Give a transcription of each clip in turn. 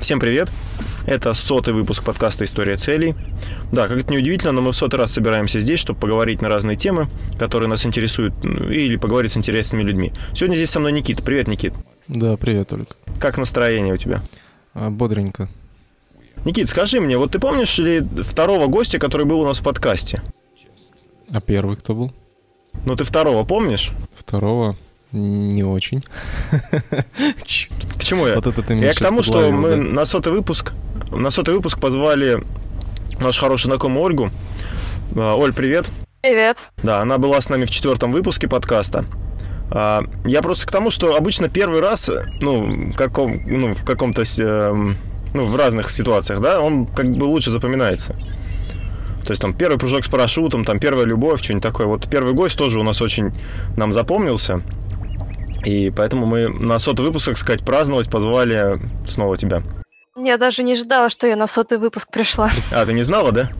Всем привет! Это сотый выпуск подкаста «История целей». Да, как это неудивительно, но мы в сотый раз собираемся здесь, чтобы поговорить на разные темы, которые нас интересуют, ну, или поговорить с интересными людьми. Сегодня здесь со мной Никита. Привет, Никит. Да, привет, Олег. Как настроение у тебя? А, бодренько. Никит, скажи мне, вот ты помнишь ли второго гостя, который был у нас в подкасте? А первый кто был? Ну, ты второго помнишь? Второго не очень. К чему я? Вот это ты я к тому, что мы на сотый выпуск, на сотый выпуск позвали нашу хорошую знакомую Ольгу. А, Оль, привет. Привет. Да, она была с нами в четвертом выпуске подкаста. А, я просто к тому, что обычно первый раз, ну, каком, ну в каком-то, эм, ну, в разных ситуациях, да, он как бы лучше запоминается. То есть там первый прыжок с парашютом, там первая любовь, что-нибудь такое. Вот первый гость тоже у нас очень нам запомнился. И поэтому мы на сотый выпуск, так сказать, праздновать позвали снова тебя. Я даже не ожидала, что я на сотый выпуск пришла. А, ты не знала, да?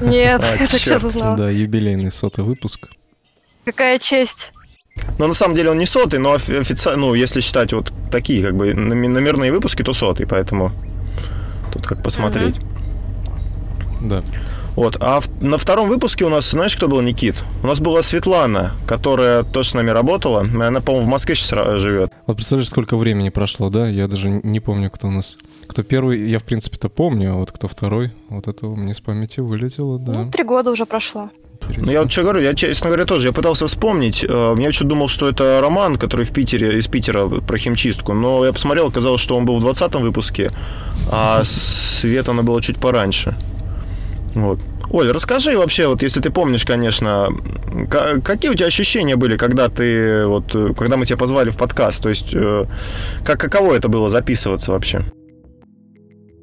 Нет, а, это честно знала. Да, юбилейный сотый выпуск. Какая честь. Но на самом деле он не сотый, но официально, ну, если считать вот такие как бы номерные выпуски, то сотый, поэтому тут как посмотреть. Угу. Да. Вот. А в, на втором выпуске у нас, знаешь, кто был Никит? У нас была Светлана, которая тоже с нами работала. Она, по-моему, в Москве сейчас живет. Вот представляешь, сколько времени прошло, да? Я даже не помню, кто у нас... Кто первый, я, в принципе-то помню, а вот кто второй, вот это у меня с памяти вылетело, да. Ну, три года уже прошло. Интересно. Ну, я вот что говорю, я, честно говоря, тоже, я пытался вспомнить, э, я еще думал, что это роман, который в Питере, из Питера про химчистку, но я посмотрел, оказалось, что он был в 20 выпуске, а Света она была чуть пораньше. Вот. Оль, расскажи вообще, вот если ты помнишь, конечно, какие у тебя ощущения были, когда ты, вот, когда мы тебя позвали в подкаст? То есть, э, как, каково это было записываться вообще?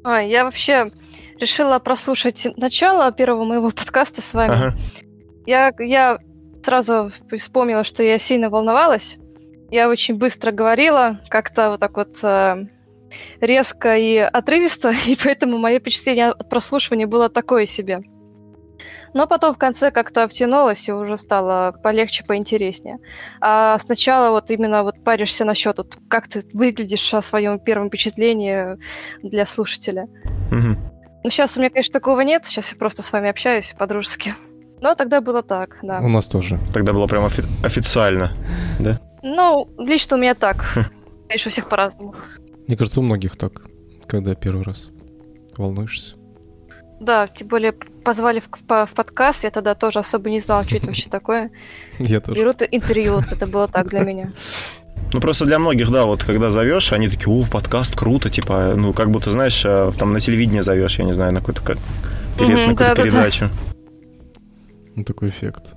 А, я вообще решила прослушать начало первого моего подкаста с вами. Ага. Я, я сразу вспомнила, что я сильно волновалась. Я очень быстро говорила, как-то вот так вот э, резко и отрывисто, и поэтому мое впечатление от прослушивания было такое себе. Но потом в конце как-то втянулось и уже стало полегче, поинтереснее. А сначала вот именно вот паришься насчет, вот, как ты выглядишь о своем первом впечатлении для слушателя. Угу. Ну, сейчас у меня, конечно, такого нет. Сейчас я просто с вами общаюсь по-дружески. Но тогда было так, да. У нас тоже. Тогда было прям офи- официально, да? Ну, лично у меня так. Конечно, у всех по-разному. Мне кажется, у многих так, когда первый раз волнуешься. Да, тем более позвали в, в, в подкаст, я тогда тоже особо не знала, что это вообще такое. Я тоже. Берут интервью, вот это было так для меня. Ну, просто для многих, да, вот когда зовешь, они такие, о, подкаст, круто, типа, ну, как будто, знаешь, э, там на телевидение зовешь, я не знаю, на какую-то как, перед, угу, на какую-то да, передачу. Да, да. Ну, такой эффект.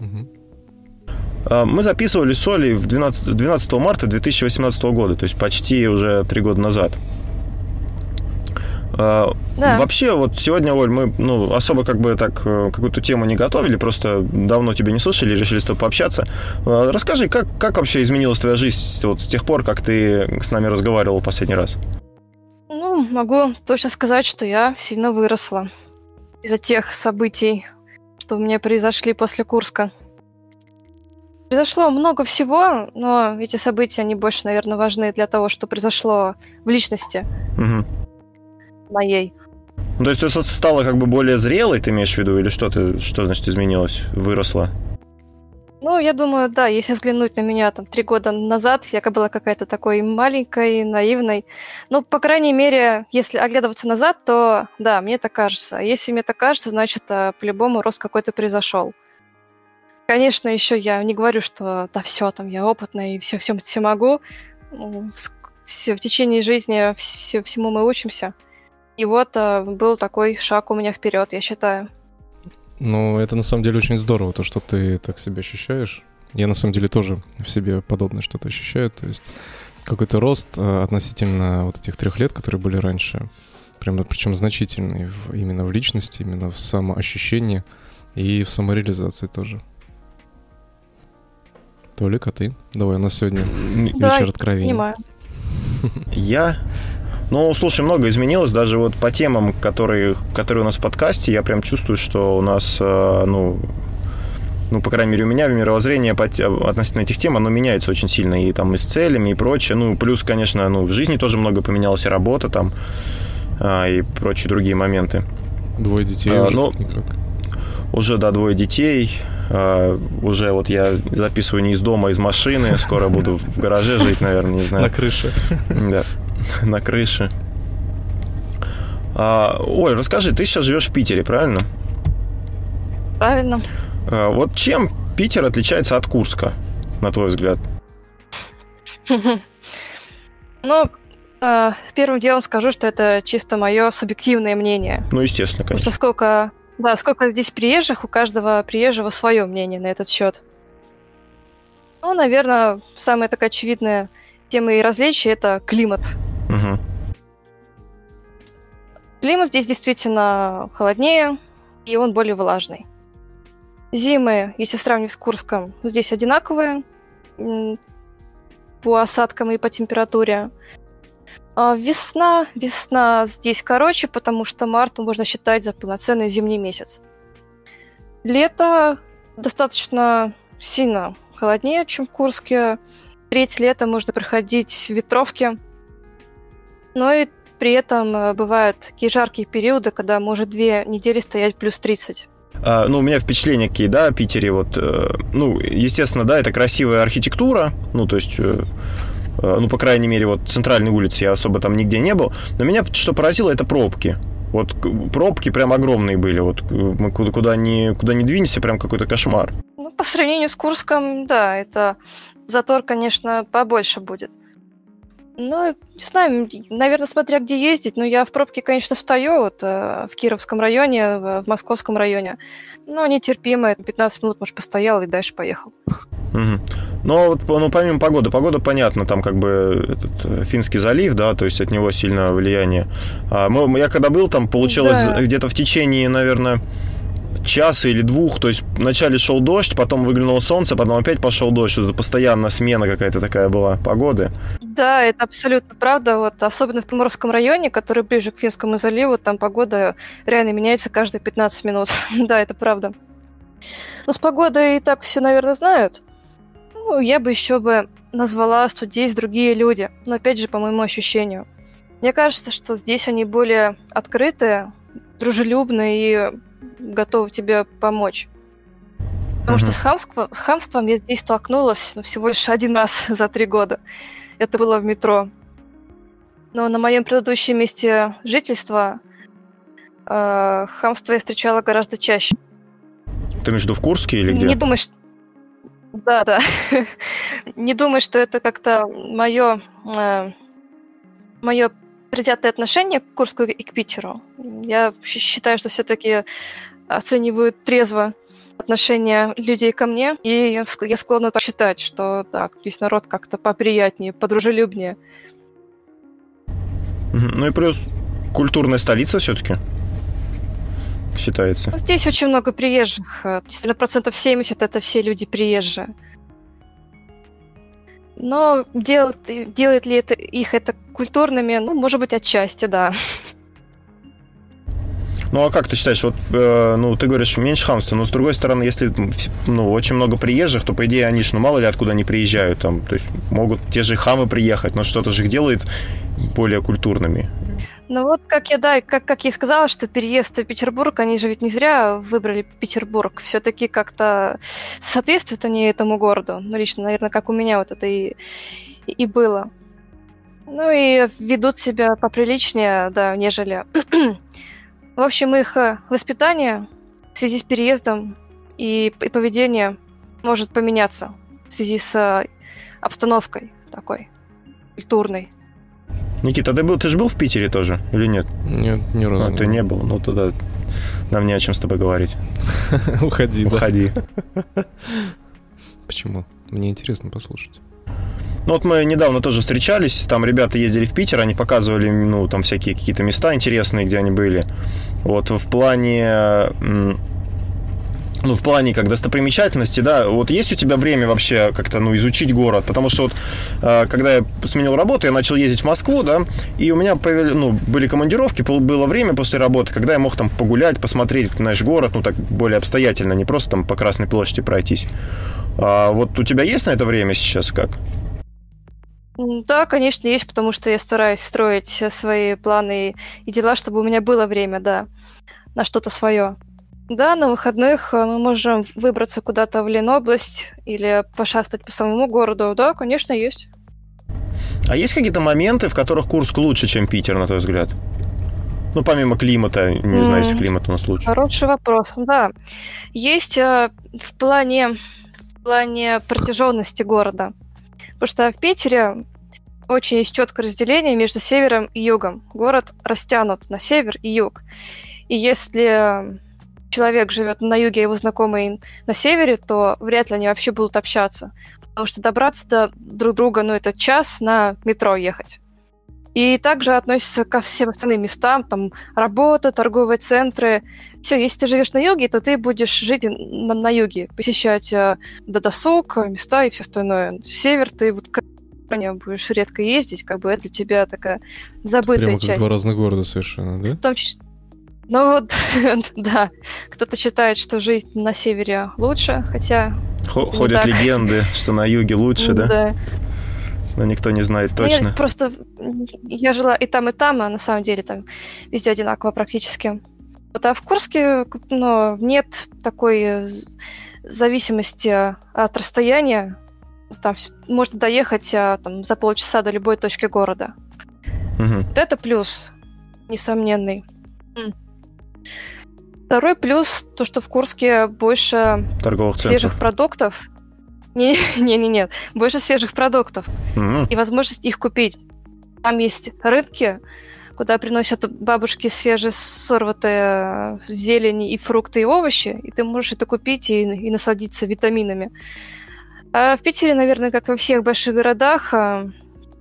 Угу. Мы записывали с Олей в 12, 12 марта 2018 года, то есть почти уже три года назад. А, да. Вообще, вот сегодня, Оль, мы ну, особо как бы так э, какую-то тему не готовили, просто давно тебя не слышали, решили с тобой пообщаться. А, расскажи, как, как вообще изменилась твоя жизнь вот с тех пор, как ты с нами разговаривал последний раз? Ну, могу точно сказать, что я сильно выросла из-за тех событий, что у меня произошли после Курска. Произошло много всего, но эти события, они больше, наверное, важны для того, что произошло в личности. Угу моей. Ну, то есть ты стала как бы более зрелой, ты имеешь в виду, или что ты, что значит изменилось, выросла? Ну, я думаю, да, если взглянуть на меня там три года назад, я была какая-то такой маленькой, наивной. Ну, по крайней мере, если оглядываться назад, то да, мне так кажется. Если мне так кажется, значит, а, по-любому рост какой-то произошел. Конечно, еще я не говорю, что да, все, там я опытная и все, все, все могу. Все, в течение жизни все, всему мы учимся. И вот э, был такой шаг у меня вперед, я считаю. Ну, это на самом деле очень здорово, то, что ты так себя ощущаешь. Я на самом деле тоже в себе подобное что-то ощущаю. То есть какой-то рост э, относительно вот этих трех лет, которые были раньше. Прям, причем значительный в, именно в личности, именно в самоощущении и в самореализации тоже. Толик, а ты? Давай, у нас сегодня да, вечер откровений. Понимаю. Я ну, слушай, много изменилось. Даже вот по темам, которые, которые у нас в подкасте, я прям чувствую, что у нас, э, ну, ну, по крайней мере, у меня мировоззрение относительно этих тем, оно меняется очень сильно, и там и с целями, и прочее. Ну, плюс, конечно, ну, в жизни тоже много поменялось, и работа там, а, и прочие другие моменты. Двое детей а, уже ну, никак. Уже, да, двое детей. А, уже вот я записываю не из дома, а из машины. Скоро буду в гараже жить, наверное, не знаю. На крыше. Да, на крыше. А, Оль, расскажи, ты сейчас живешь в Питере, правильно? Правильно. А, вот чем Питер отличается от Курска, на твой взгляд? Ну, а, первым делом скажу, что это чисто мое субъективное мнение. Ну, естественно, конечно. Потому что сколько, да, сколько здесь приезжих, у каждого приезжего свое мнение на этот счет. Ну, наверное, самая такая очевидная тема и различие – это климат. Угу. Климат здесь действительно холоднее, и он более влажный. Зимы, если сравнивать с Курском, здесь одинаковые по осадкам и по температуре. А весна, весна здесь короче, потому что март можно считать за полноценный зимний месяц. Лето достаточно сильно холоднее, чем в Курске. Треть лета можно проходить в ветровке. Но и при этом э, бывают такие жаркие периоды, когда может две недели стоять плюс 30. А, ну, у меня впечатления какие, да, о Питере, вот, э, ну, естественно, да, это красивая архитектура, ну, то есть э, Э, ну, по крайней мере, вот центральной улице я особо там нигде не был. Но меня что поразило, это пробки. Вот пробки прям огромные были. Вот мы куда, куда, ни, куда ни двинешься, прям какой-то кошмар. Ну, по сравнению с Курском, да, это затор, конечно, побольше будет. Ну, не знаю, наверное, смотря где ездить. Но я в пробке, конечно, встаю вот, э, в Кировском районе, в Московском районе. Но нетерпимо. 15 минут, может, постоял и дальше поехал. Угу. Но вот, ну, помимо погоды, погода, понятно, там как бы этот э, Финский залив, да, то есть от него сильное влияние. А мы, я когда был там, получилось да. где-то в течение, наверное, часа или двух, то есть вначале шел дождь, потом выглянуло солнце, потом опять пошел дождь, это постоянно смена какая-то такая была погоды. Да, это абсолютно правда, вот особенно в Приморском районе, который ближе к Финскому заливу, там погода реально меняется каждые 15 минут. да, это правда. Но с погодой и так все, наверное, знают. Ну, я бы еще бы назвала, что здесь другие люди, но опять же, по моему ощущению. Мне кажется, что здесь они более открытые, дружелюбные и готовы тебе помочь. Потому mm-hmm. что с, хамство, с хамством я здесь столкнулась ну, всего лишь один раз за три года. Это было в метро. Но на моем предыдущем месте жительства э, хамство я встречала гораздо чаще. Ты между в Курске или где? Не думаю, что... Да, да. Не думаю, что это как-то мое, э, мое предвзятое отношение к Курску и к Питеру. Я считаю, что все-таки оценивают трезво отношение людей ко мне, и я склонна так считать, что так, весь народ как-то поприятнее, подружелюбнее. Ну и плюс культурная столица все-таки считается. Здесь очень много приезжих. Действительно, процентов 70 это все люди приезжие. Но делает, делает ли это их это культурными? Ну, может быть, отчасти, да. Ну а как ты считаешь, вот, э, ну, ты говоришь, меньше хамства, но с другой стороны, если, ну, очень много приезжих, то, по идее, они же, ну, мало ли откуда они приезжают, там, то есть могут те же хамы приехать, но что-то же их делает более культурными. Ну вот, как я, да, как, как я и сказала, что переезд в Петербург, они же ведь не зря выбрали Петербург. Все-таки как-то соответствуют они этому городу. Ну, лично, наверное, как у меня вот это и, и было. Ну и ведут себя поприличнее, да, нежели В общем, их э, воспитание в связи с переездом и, и поведение может поменяться в связи с э, обстановкой такой культурной. Никита, ты был, ты же был в Питере тоже или нет? Нет, ни разу. А, не ты не был, ну тогда нам не о чем с тобой говорить. Уходи. Уходи. Почему? Мне интересно послушать. Ну вот мы недавно тоже встречались, там ребята ездили в Питер, они показывали, ну, там всякие какие-то места интересные, где они были. Вот в плане ну, в плане как достопримечательности, да, вот есть у тебя время вообще как-то, ну, изучить город? Потому что вот, э, когда я сменил работу, я начал ездить в Москву, да, и у меня появились, ну, были командировки, было время после работы, когда я мог там погулять, посмотреть, знаешь, город, ну, так более обстоятельно, не просто там по Красной площади пройтись. А вот у тебя есть на это время сейчас как? Да, конечно, есть, потому что я стараюсь строить свои планы и дела, чтобы у меня было время, да, на что-то свое. Да, на выходных э, мы можем выбраться куда-то в Ленобласть или пошастать по самому городу. Да, конечно, есть. А есть какие-то моменты, в которых Курск лучше, чем Питер, на твой взгляд? Ну, помимо климата, не mm. знаю, если климат у нас лучше. Хороший вопрос, да. Есть э, в плане в плане протяженности города. Потому что в Питере очень есть четкое разделение между севером и югом. Город растянут на север и юг. И если человек живет на юге, его знакомый на севере, то вряд ли они вообще будут общаться. Потому что добраться до друг друга, ну, это час на метро ехать. И также относится ко всем остальным местам, там, работа, торговые центры. Все, если ты живешь на юге, то ты будешь жить на, на юге, посещать э, досуг, места и все остальное. В север ты вот будешь редко ездить, как бы это для тебя такая забытая Прямо часть. Прямо как два разных города совершенно, да? В том числе, ну вот, да. Кто-то считает, что жизнь на севере лучше, хотя... Ходят легенды, что на юге лучше, да? Да. Но никто не знает ну, точно. Нет, просто я жила и там, и там, а на самом деле там везде одинаково практически. Вот, а в Курске ну, нет такой зависимости от расстояния. Там можно доехать а, там, за полчаса до любой точки города. Угу. Вот это плюс несомненный. Второй плюс то, что в Курске больше Торговых свежих центров. продуктов. Не-не-не, больше свежих продуктов. Mm-hmm. И возможность их купить. Там есть рынки, куда приносят бабушки свежие сорватые зелени и фрукты и овощи, и ты можешь это купить и, и насладиться витаминами. А в Питере, наверное, как и во всех больших городах,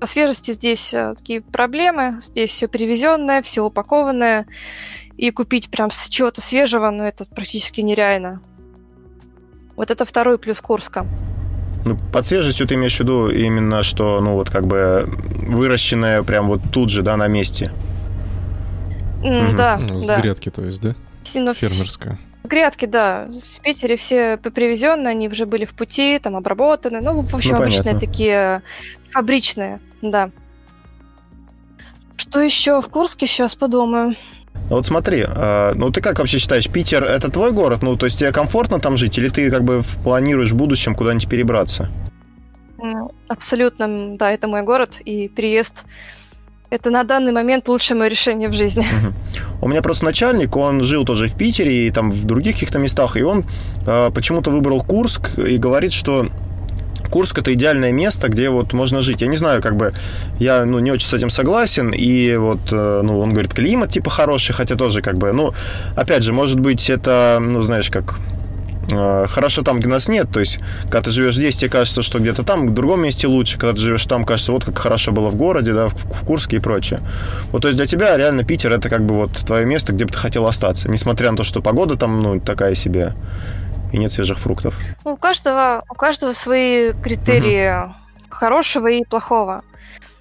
по свежести здесь а, такие проблемы. Здесь все привезенное, все упакованное и купить прям с чего-то свежего, ну, это практически нереально. Вот это второй плюс Курска. Ну, под свежестью ты имеешь в виду именно, что, ну, вот как бы выращенное прям вот тут же, да, на месте? Mm, угу. Да, ну, с да. грядки, то есть, да? Сильно Фермерская. Грядки, да. В Питере все привезенные, они уже были в пути, там обработаны. Ну, в общем, ну, обычные такие фабричные, да. Что еще в Курске сейчас подумаю? Ну вот смотри, а, ну ты как вообще считаешь, Питер это твой город? Ну, то есть тебе комфортно там жить, или ты как бы планируешь в будущем куда-нибудь перебраться? Абсолютно, да, это мой город, и переезд это на данный момент лучшее мое решение в жизни. У меня просто начальник, он жил тоже в Питере и там в других каких-то местах, и он э, почему-то выбрал Курск и говорит, что Курск это идеальное место, где вот можно жить. Я не знаю, как бы я ну, не очень с этим согласен. И вот, э, ну, он говорит, климат типа хороший, хотя тоже как бы, ну, опять же, может быть, это, ну, знаешь, как э, хорошо там, где нас нет. То есть, когда ты живешь здесь, тебе кажется, что где-то там, в другом месте лучше. Когда ты живешь там, кажется, вот как хорошо было в городе, да, в, в Курске и прочее. Вот, то есть для тебя реально Питер это как бы вот твое место, где бы ты хотел остаться. Несмотря на то, что погода там, ну, такая себе и нет свежих фруктов? У каждого, у каждого свои критерии угу. хорошего и плохого.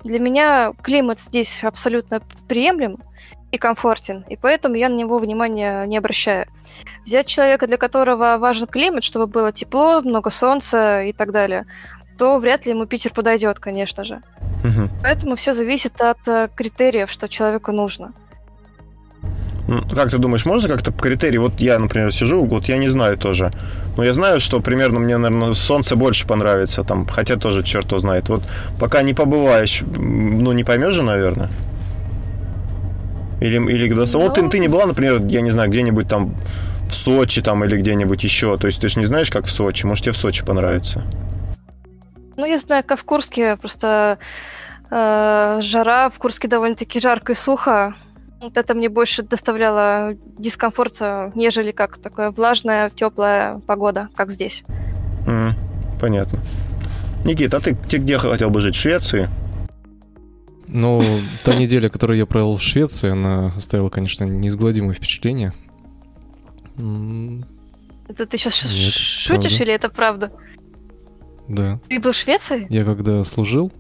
Для меня климат здесь абсолютно приемлем и комфортен, и поэтому я на него внимания не обращаю. Взять человека, для которого важен климат, чтобы было тепло, много солнца и так далее, то вряд ли ему Питер подойдет, конечно же. Угу. Поэтому все зависит от э, критериев, что человеку нужно. Как ты думаешь, можно как-то по критерии? Вот я, например, сижу, вот я не знаю тоже. Но я знаю, что примерно мне, наверное, солнце больше понравится, там, хотя тоже черт его знает. Вот пока не побываешь, ну, не поймешь же, наверное. Или, или. Ну... Вот ты, ты не была, например, я не знаю, где-нибудь там в Сочи там или где-нибудь еще. То есть ты же не знаешь, как в Сочи. Может, тебе в Сочи понравится. Ну, я знаю, как в Курске, просто э, жара, в Курске довольно-таки жарко и сухо. Вот это мне больше доставляло дискомфорт, нежели как такая влажная, теплая погода, как здесь. Mm, понятно. Никита, а ты, ты где хотел бы жить? В Швеции? Ну, та неделя, которую я провел в Швеции, она оставила, конечно, неизгладимое впечатление. Это ты сейчас Нет, шутишь правда. или это правда? Да. Ты был в Швеции? Я когда служил.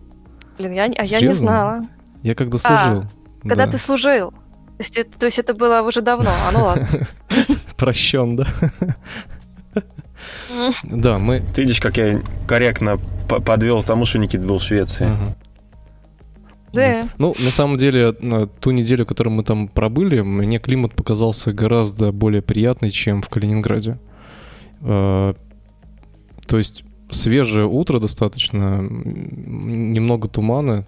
Блин, я, а я не знала. Я когда служил. А, когда ты служил. То есть, это, то есть это было уже давно, а ну ладно. Прощен, да? Да, мы... Ты видишь, как я корректно подвел тому, что Никит был в Швеции. Да. Ну, на самом деле, ту неделю, которую мы там пробыли, мне климат показался гораздо более приятный, чем в Калининграде. А, то есть свежее утро достаточно, немного тумана,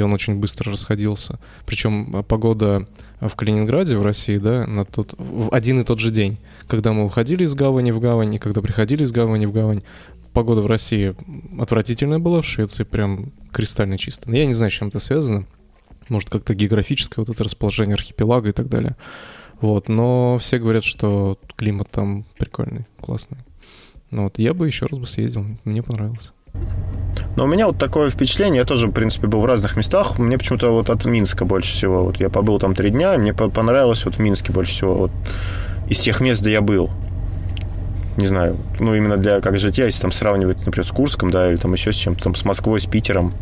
и он очень быстро расходился. Причем а, погода в Калининграде, в России, да, на тот, в один и тот же день, когда мы уходили из гавани в гавань, и когда приходили из гавани в гавань, погода в России отвратительная была, в Швеции прям кристально чисто. Но я не знаю, с чем это связано. Может, как-то географическое вот это расположение архипелага и так далее. Вот, но все говорят, что климат там прикольный, классный. Ну вот, я бы еще раз бы съездил, мне понравилось. Но у меня вот такое впечатление, я тоже, в принципе, был в разных местах. Мне почему-то вот от Минска больше всего. Вот я побыл там три дня, и мне понравилось вот в Минске больше всего. Вот из тех мест, где я был. Не знаю, ну именно для как житья, если там сравнивать, например, с Курском, да, или там еще с чем-то, там с Москвой, с Питером.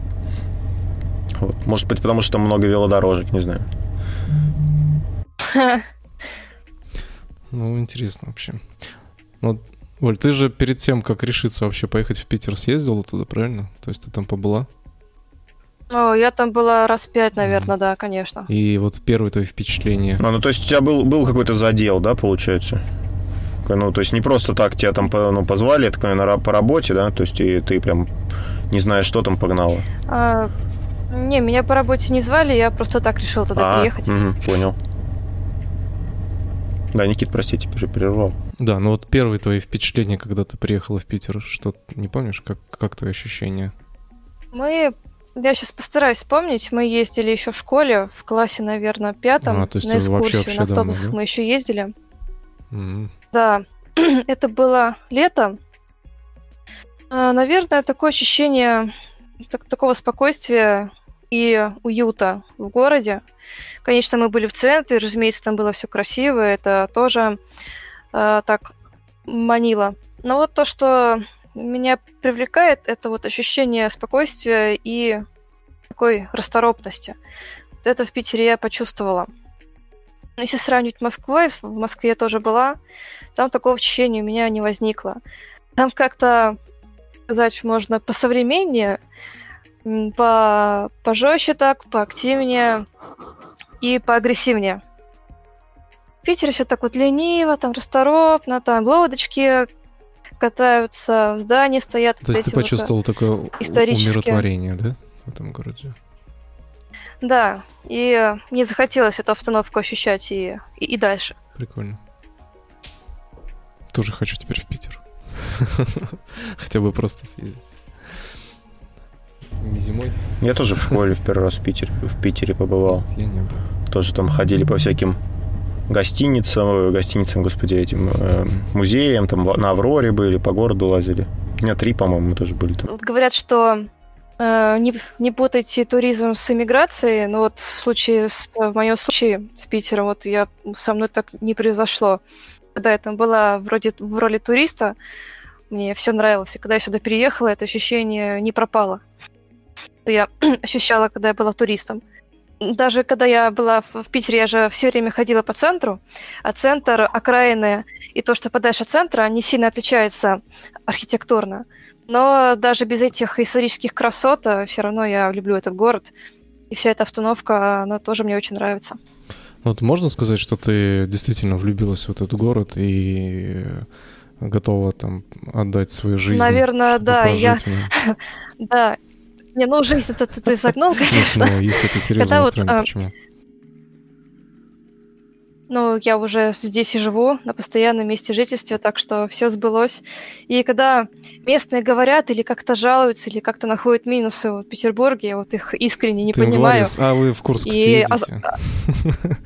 Вот. Может быть, потому что там много велодорожек, не знаю. Ну, интересно вообще. Ну, Оль, ты же перед тем, как решиться вообще поехать в Питер, съездила туда, правильно? То есть ты там побыла? О, я там была раз пять, наверное, mm. да, конечно. И вот первое твое впечатление. А, ну, то есть у тебя был, был какой-то задел, да, получается? Ну, то есть не просто так тебя там ну, позвали, это на, по работе, да? То есть и ты прям не знаешь, что там погнала? А, не, меня по работе не звали, я просто так решил туда а, приехать. Угу, понял. Да, Никит, простите, прервал. Да, ну вот первые твои впечатления, когда ты приехала в Питер, что не помнишь, как, как твои ощущения? Мы, я сейчас постараюсь вспомнить, мы ездили еще в школе, в классе, наверное, пятом, а, то есть на экскурсию, на автобусах давно, да? мы еще ездили. Mm-hmm. Да, это было лето. А, наверное, такое ощущение так, такого спокойствия и уюта в городе. Конечно, мы были в центре, разумеется, там было все красиво, это тоже э, так манило. Но вот то, что меня привлекает, это вот ощущение спокойствия и такой расторопности. Вот это в Питере я почувствовала. Если сравнить с Москвой, в Москве я тоже была, там такого ощущения у меня не возникло. Там как-то, сказать можно, посовременнее, по пожестче так, поактивнее и поагрессивнее. В Питере все так вот лениво, там расторопно, там лодочки катаются, в здании стоят. То есть ты почувствовал вот такое умиротворение, да, в этом городе? Да, и мне захотелось эту обстановку ощущать и, и, и дальше. Прикольно. Тоже хочу теперь в Питер. Хотя бы просто съездить. Не зимой? Я тоже в школе в первый раз в Питере, в Питере побывал. Я не был. Тоже там ходили по всяким гостиницам, гостиницам, господи, этим э, музеям, там на Авроре были, по городу лазили. У меня три, по-моему, тоже были там. Вот говорят, что э, не, не путайте туризм с иммиграцией, но вот в случае, с, в моем случае с Питером, вот я, со мной так не произошло. Когда я там была вроде в роли туриста, мне все нравилось, и когда я сюда переехала, это ощущение не пропало что я ощущала, когда я была туристом. Даже когда я была в Питере, я же все время ходила по центру, а центр, окраины и то, что подальше от центра, они сильно отличаются архитектурно. Но даже без этих исторических красот э, все равно я люблю этот город. И вся эта обстановка, она тоже мне очень нравится. Вот можно сказать, что ты действительно влюбилась в этот город и готова там отдать свою жизнь? Наверное, да. Я... да, не, ну жизнь это ты, ты загнул, конечно. Ну, если это серьезно вот, а, почему? Ну, я уже здесь и живу, на постоянном месте жительства, так что все сбылось. И когда местные говорят или как-то жалуются, или как-то находят минусы в Петербурге, я вот их искренне не Ты понимаю. Говоришь, а вы в Курск и съездите.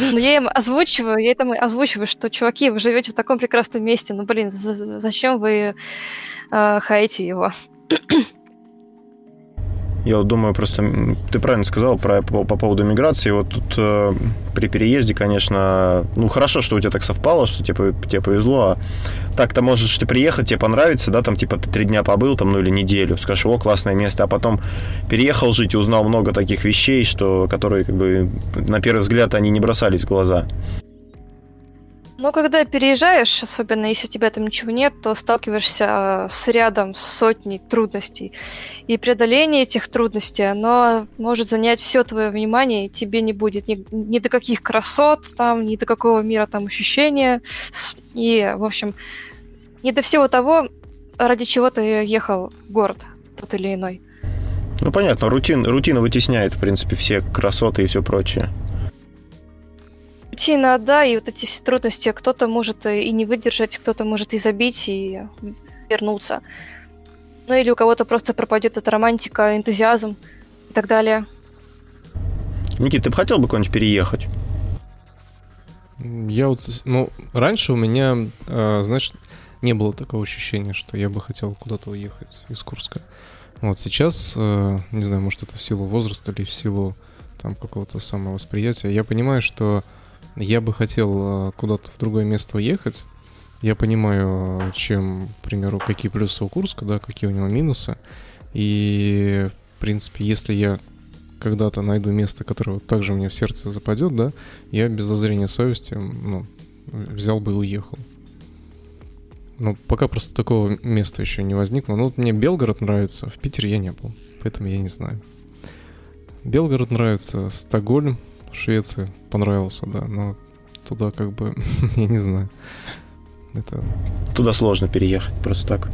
Ну, я им озвучиваю, я там озвучиваю, что, чуваки, вы живете в таком прекрасном месте, ну, блин, зачем вы э, хаете его? Я вот думаю, просто ты правильно сказал про, по, по поводу миграции. Вот тут э, при переезде, конечно, ну хорошо, что у тебя так совпало, что тебе, тебе повезло. А так-то можешь ты приехать, тебе понравится, да, там типа ты три дня побыл, там, ну или неделю, скажешь, о, классное место, а потом переехал жить и узнал много таких вещей, что, которые, как бы, на первый взгляд, они не бросались в глаза. Но когда переезжаешь, особенно если у тебя там ничего нет, то сталкиваешься э, с рядом сотней трудностей. И преодоление этих трудностей, оно может занять все твое внимание, и тебе не будет ни, ни до каких красот, там, ни до какого мира там ощущения. И, в общем, не до всего того, ради чего ты ехал в город тот или иной. Ну, понятно, рутин, рутина вытесняет, в принципе, все красоты и все прочее рутина, да, и вот эти все трудности, кто-то может и не выдержать, кто-то может и забить, и вернуться. Ну или у кого-то просто пропадет эта романтика, энтузиазм и так далее. Никит, ты бы хотел бы куда-нибудь переехать? Я вот, ну, раньше у меня, э, знаешь, не было такого ощущения, что я бы хотел куда-то уехать из Курска. Вот сейчас, э, не знаю, может это в силу возраста или в силу там какого-то самовосприятия, я понимаю, что я бы хотел э, куда-то в другое место уехать. Я понимаю, чем, к примеру, какие плюсы у Курска, да, какие у него минусы. И, в принципе, если я когда-то найду место, которое также мне в сердце западет, да, я без зазрения совести, ну, взял бы и уехал. Но пока просто такого места еще не возникло. Ну, вот мне Белгород нравится, в Питере я не был, поэтому я не знаю. Белгород нравится, Стокгольм, Швеция понравился, да, но туда как бы, я не знаю. Это... Туда сложно переехать, просто так.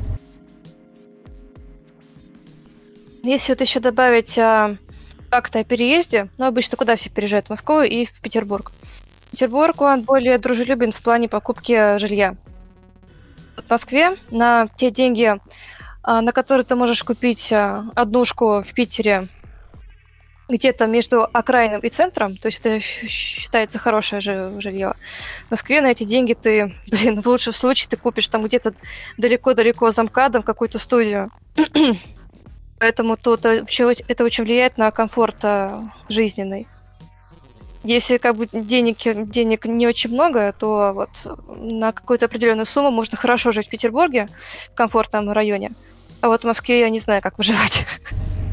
Если вот еще добавить а, факты о переезде, ну, обычно куда все переезжают? В Москву и в Петербург. Петербург, он более дружелюбен в плане покупки жилья. В Москве на те деньги, а, на которые ты можешь купить а, однушку в Питере где-то между окраином и центром, то есть это считается хорошее жилье. В Москве на эти деньги ты, блин, в лучшем случае ты купишь там где-то далеко-далеко за МКАДом какую-то студию. Поэтому тут это очень влияет на комфорт э, жизненный. Если как бы денег, денег не очень много, то вот на какую-то определенную сумму можно хорошо жить в Петербурге, в комфортном районе. А вот в Москве я не знаю, как выживать.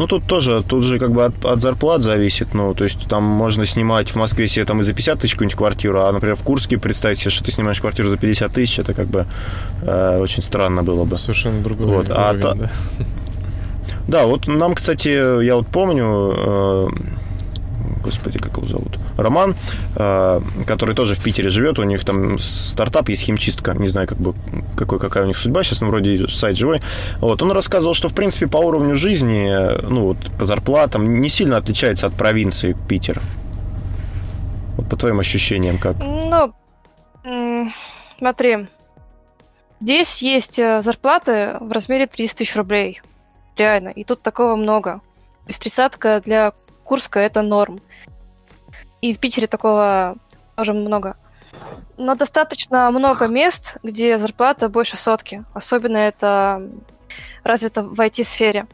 Ну, тут тоже, тут же как бы от, от зарплат зависит, ну, то есть там можно снимать в Москве себе там и за 50 тысяч какую-нибудь квартиру, а, например, в Курске представить себе, что ты снимаешь квартиру за 50 тысяч, это как бы э, очень странно было бы. Совершенно другой вот. уровень, а да. Да, вот нам, кстати, я вот помню, э, господи, как его зовут? Роман, э, который тоже в Питере живет, у них там стартап есть химчистка, не знаю, как бы, какой, какая у них судьба, сейчас, ну, вроде сайт живой. Вот, он рассказывал, что, в принципе, по уровню жизни, ну, вот, по зарплатам не сильно отличается от провинции Питер. Вот по твоим ощущениям как? Ну, смотри, здесь есть э, зарплаты в размере 300 тысяч рублей. Реально. И тут такого много. Есть тридцатка для Курска это норм. И в Питере такого тоже много. Но достаточно много мест, где зарплата больше сотки. Особенно это развито в IT-сфере.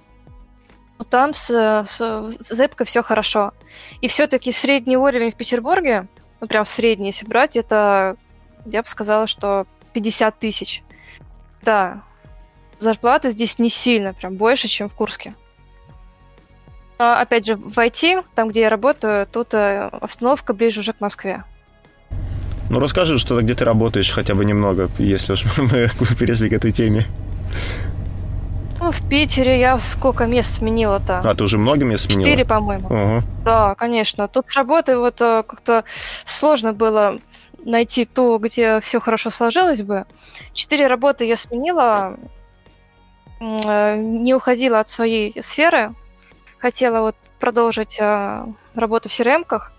Там с, с, зэпкой все хорошо. И все-таки средний уровень в Петербурге, ну прям средний, если брать, это, я бы сказала, что 50 тысяч. Да, зарплата здесь не сильно, прям больше, чем в Курске. Но, опять же, в IT, там, где я работаю, тут э, обстановка ближе уже к Москве. Ну, расскажи, что где ты работаешь хотя бы немного, если уж мы перешли к этой теме. Ну, в Питере я сколько мест сменила-то? А, ты уже много мест сменила? Четыре, по-моему. Угу. Да, конечно. Тут с работы вот э, как-то сложно было найти ту, где все хорошо сложилось бы. Четыре работы я сменила, э, не уходила от своей сферы, хотела вот продолжить э, работу в CRM-ках.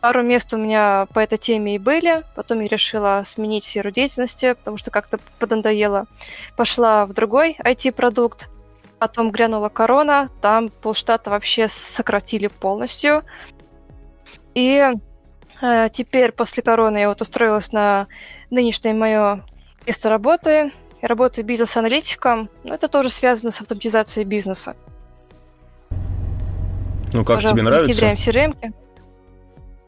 Пару мест у меня по этой теме и были. Потом я решила сменить сферу деятельности, потому что как-то поднадоело. Пошла в другой IT-продукт. Потом грянула корона. Там полштата вообще сократили полностью. И э, теперь после короны я вот устроилась на нынешнее мое место работы. Я работаю бизнес-аналитиком. Но это тоже связано с автоматизацией бизнеса. Ну, как тебе нравится? Внедряем crm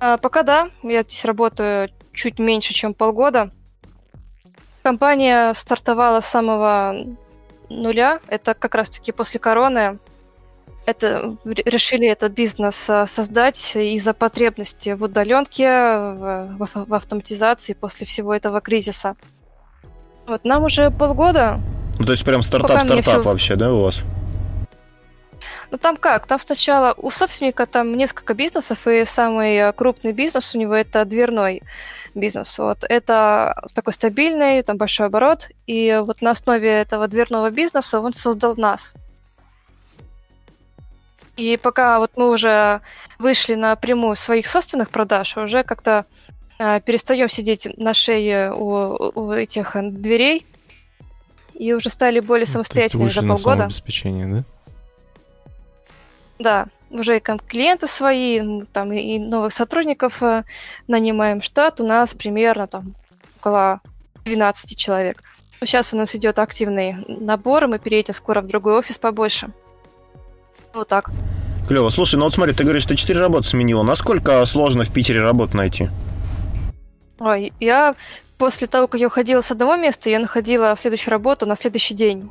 а, Пока да, я здесь работаю чуть меньше, чем полгода. Компания стартовала с самого нуля. Это как раз-таки после короны. Это, решили этот бизнес а, создать из-за потребности в удаленке, в, в, в автоматизации после всего этого кризиса. Вот нам уже полгода. Ну, то есть прям стартап-стартап все... вообще, да, у вас? Ну там как? Там сначала у собственника там несколько бизнесов, и самый э, крупный бизнес у него это дверной бизнес. Вот это такой стабильный, там большой оборот, и вот на основе этого дверного бизнеса он создал нас. И пока вот мы уже вышли на прямую своих собственных продаж, уже как-то э, перестаем сидеть на шее у, у этих дверей и уже стали более самостоятельными за полгода. Обеспечение, да? Да, уже и клиенты свои, там и новых сотрудников э, нанимаем. Штат у нас примерно там около 12 человек. Сейчас у нас идет активный набор, мы переедем скоро в другой офис побольше. Вот так. Клево. Слушай, ну вот смотри, ты говоришь, ты 4 работы сменила. Насколько сложно в Питере работу найти? Ой, я после того, как я уходила с одного места, я находила следующую работу на следующий день.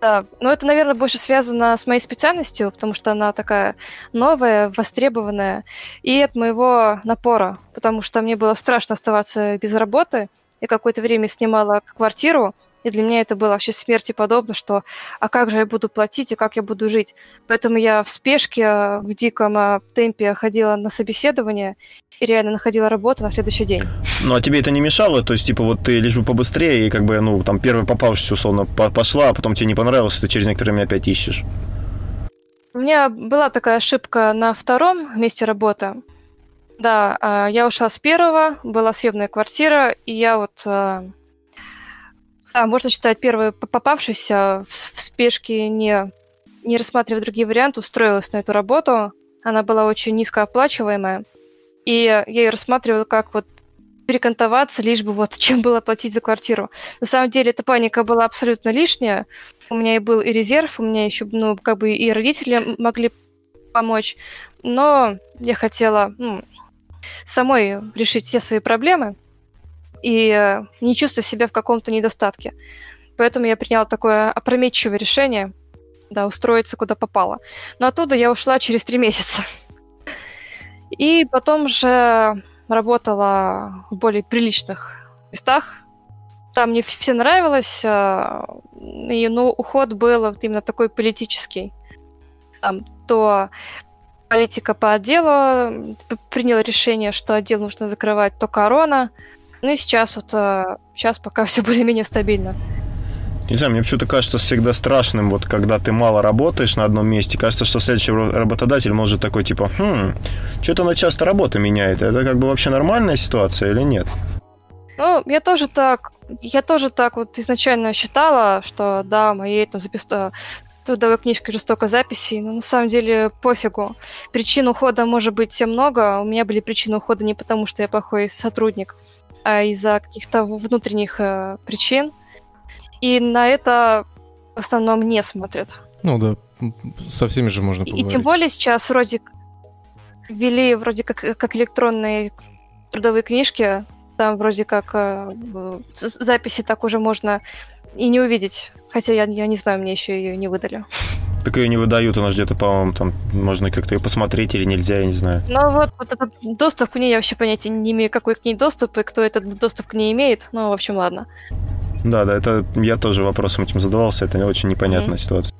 Да, но это, наверное, больше связано с моей специальностью, потому что она такая новая, востребованная, и от моего напора, потому что мне было страшно оставаться без работы. Я какое-то время снимала квартиру, и для меня это было вообще смерти подобно, что а как же я буду платить и как я буду жить. Поэтому я в спешке, в диком а, темпе ходила на собеседование и реально находила работу на следующий день. Ну, а тебе это не мешало? То есть, типа, вот ты лишь бы побыстрее, и как бы, ну, там, первый попавшийся, условно, пошла, а потом тебе не понравилось, ты через некоторое время опять ищешь. У меня была такая ошибка на втором месте работы. Да, а, я ушла с первого, была съемная квартира, и я вот да, можно считать, первый попавшийся в, в спешке, не, не рассматривая другие варианты, устроилась на эту работу. Она была очень низкооплачиваемая. И я ее рассматривала как вот перекантоваться, лишь бы вот чем было платить за квартиру. На самом деле эта паника была абсолютно лишняя. У меня и был и резерв, у меня еще, ну, как бы и родители могли помочь. Но я хотела ну, самой решить все свои проблемы и не чувствую себя в каком-то недостатке. Поэтому я приняла такое опрометчивое решение, да, устроиться куда попало. Но оттуда я ушла через три месяца. И потом же работала в более приличных местах. Там мне все нравилось, э, и, ну, уход был именно такой политический. Там то политика по отделу приняла решение, что отдел нужно закрывать, то корона – ну и сейчас вот, сейчас э, пока все более-менее стабильно. Не знаю, мне почему-то кажется всегда страшным, вот когда ты мало работаешь на одном месте, кажется, что следующий работодатель может такой, типа, хм, что-то она часто работа меняет. Это как бы вообще нормальная ситуация или нет? Ну, я тоже так, я тоже так вот изначально считала, что да, моей там запис... Трудовой книжкой жестоко записи, но на самом деле пофигу. Причин ухода может быть все много. У меня были причины ухода не потому, что я плохой сотрудник, а из-за каких-то внутренних э, причин. И на это в основном не смотрят. Ну да, со всеми же можно поговорить. И тем более сейчас вроде ввели вроде как, как электронные трудовые книжки, там вроде как э, записи так уже можно и не увидеть. Хотя я, я не знаю, мне еще ее не выдали. Так ее не выдают, у нас где-то, по-моему, там можно как-то ее посмотреть или нельзя, я не знаю. Ну вот, вот этот доступ к ней, я вообще понятия не имею, какой к ней доступ и кто этот доступ к ней имеет. Ну, в общем, ладно. Да, да, это я тоже вопросом этим задавался, это очень непонятная mm-hmm. ситуация.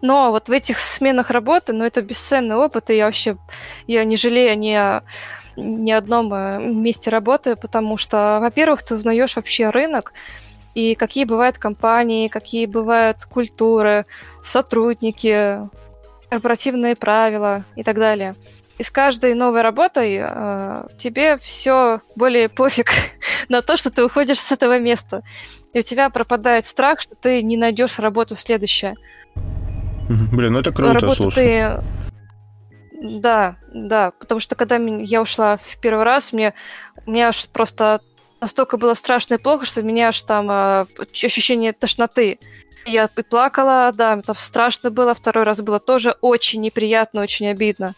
Но вот в этих сменах работы, ну, это бесценный опыт, и я вообще, я не жалею ни о ни одном э, месте работы, потому что, во-первых, ты узнаешь вообще рынок, и какие бывают компании, какие бывают культуры, сотрудники, корпоративные правила и так далее. И с каждой новой работой э, тебе все более пофиг на то, что ты уходишь с этого места. И у тебя пропадает страх, что ты не найдешь работу следующее. Блин, ну это круто, Работу слушай. Ты... Да, да, потому что когда я ушла в первый раз, мне, у меня аж просто настолько было страшно и плохо, что у меня аж там э, ощущение тошноты. Я и плакала, да, там страшно было, второй раз было тоже очень неприятно, очень обидно.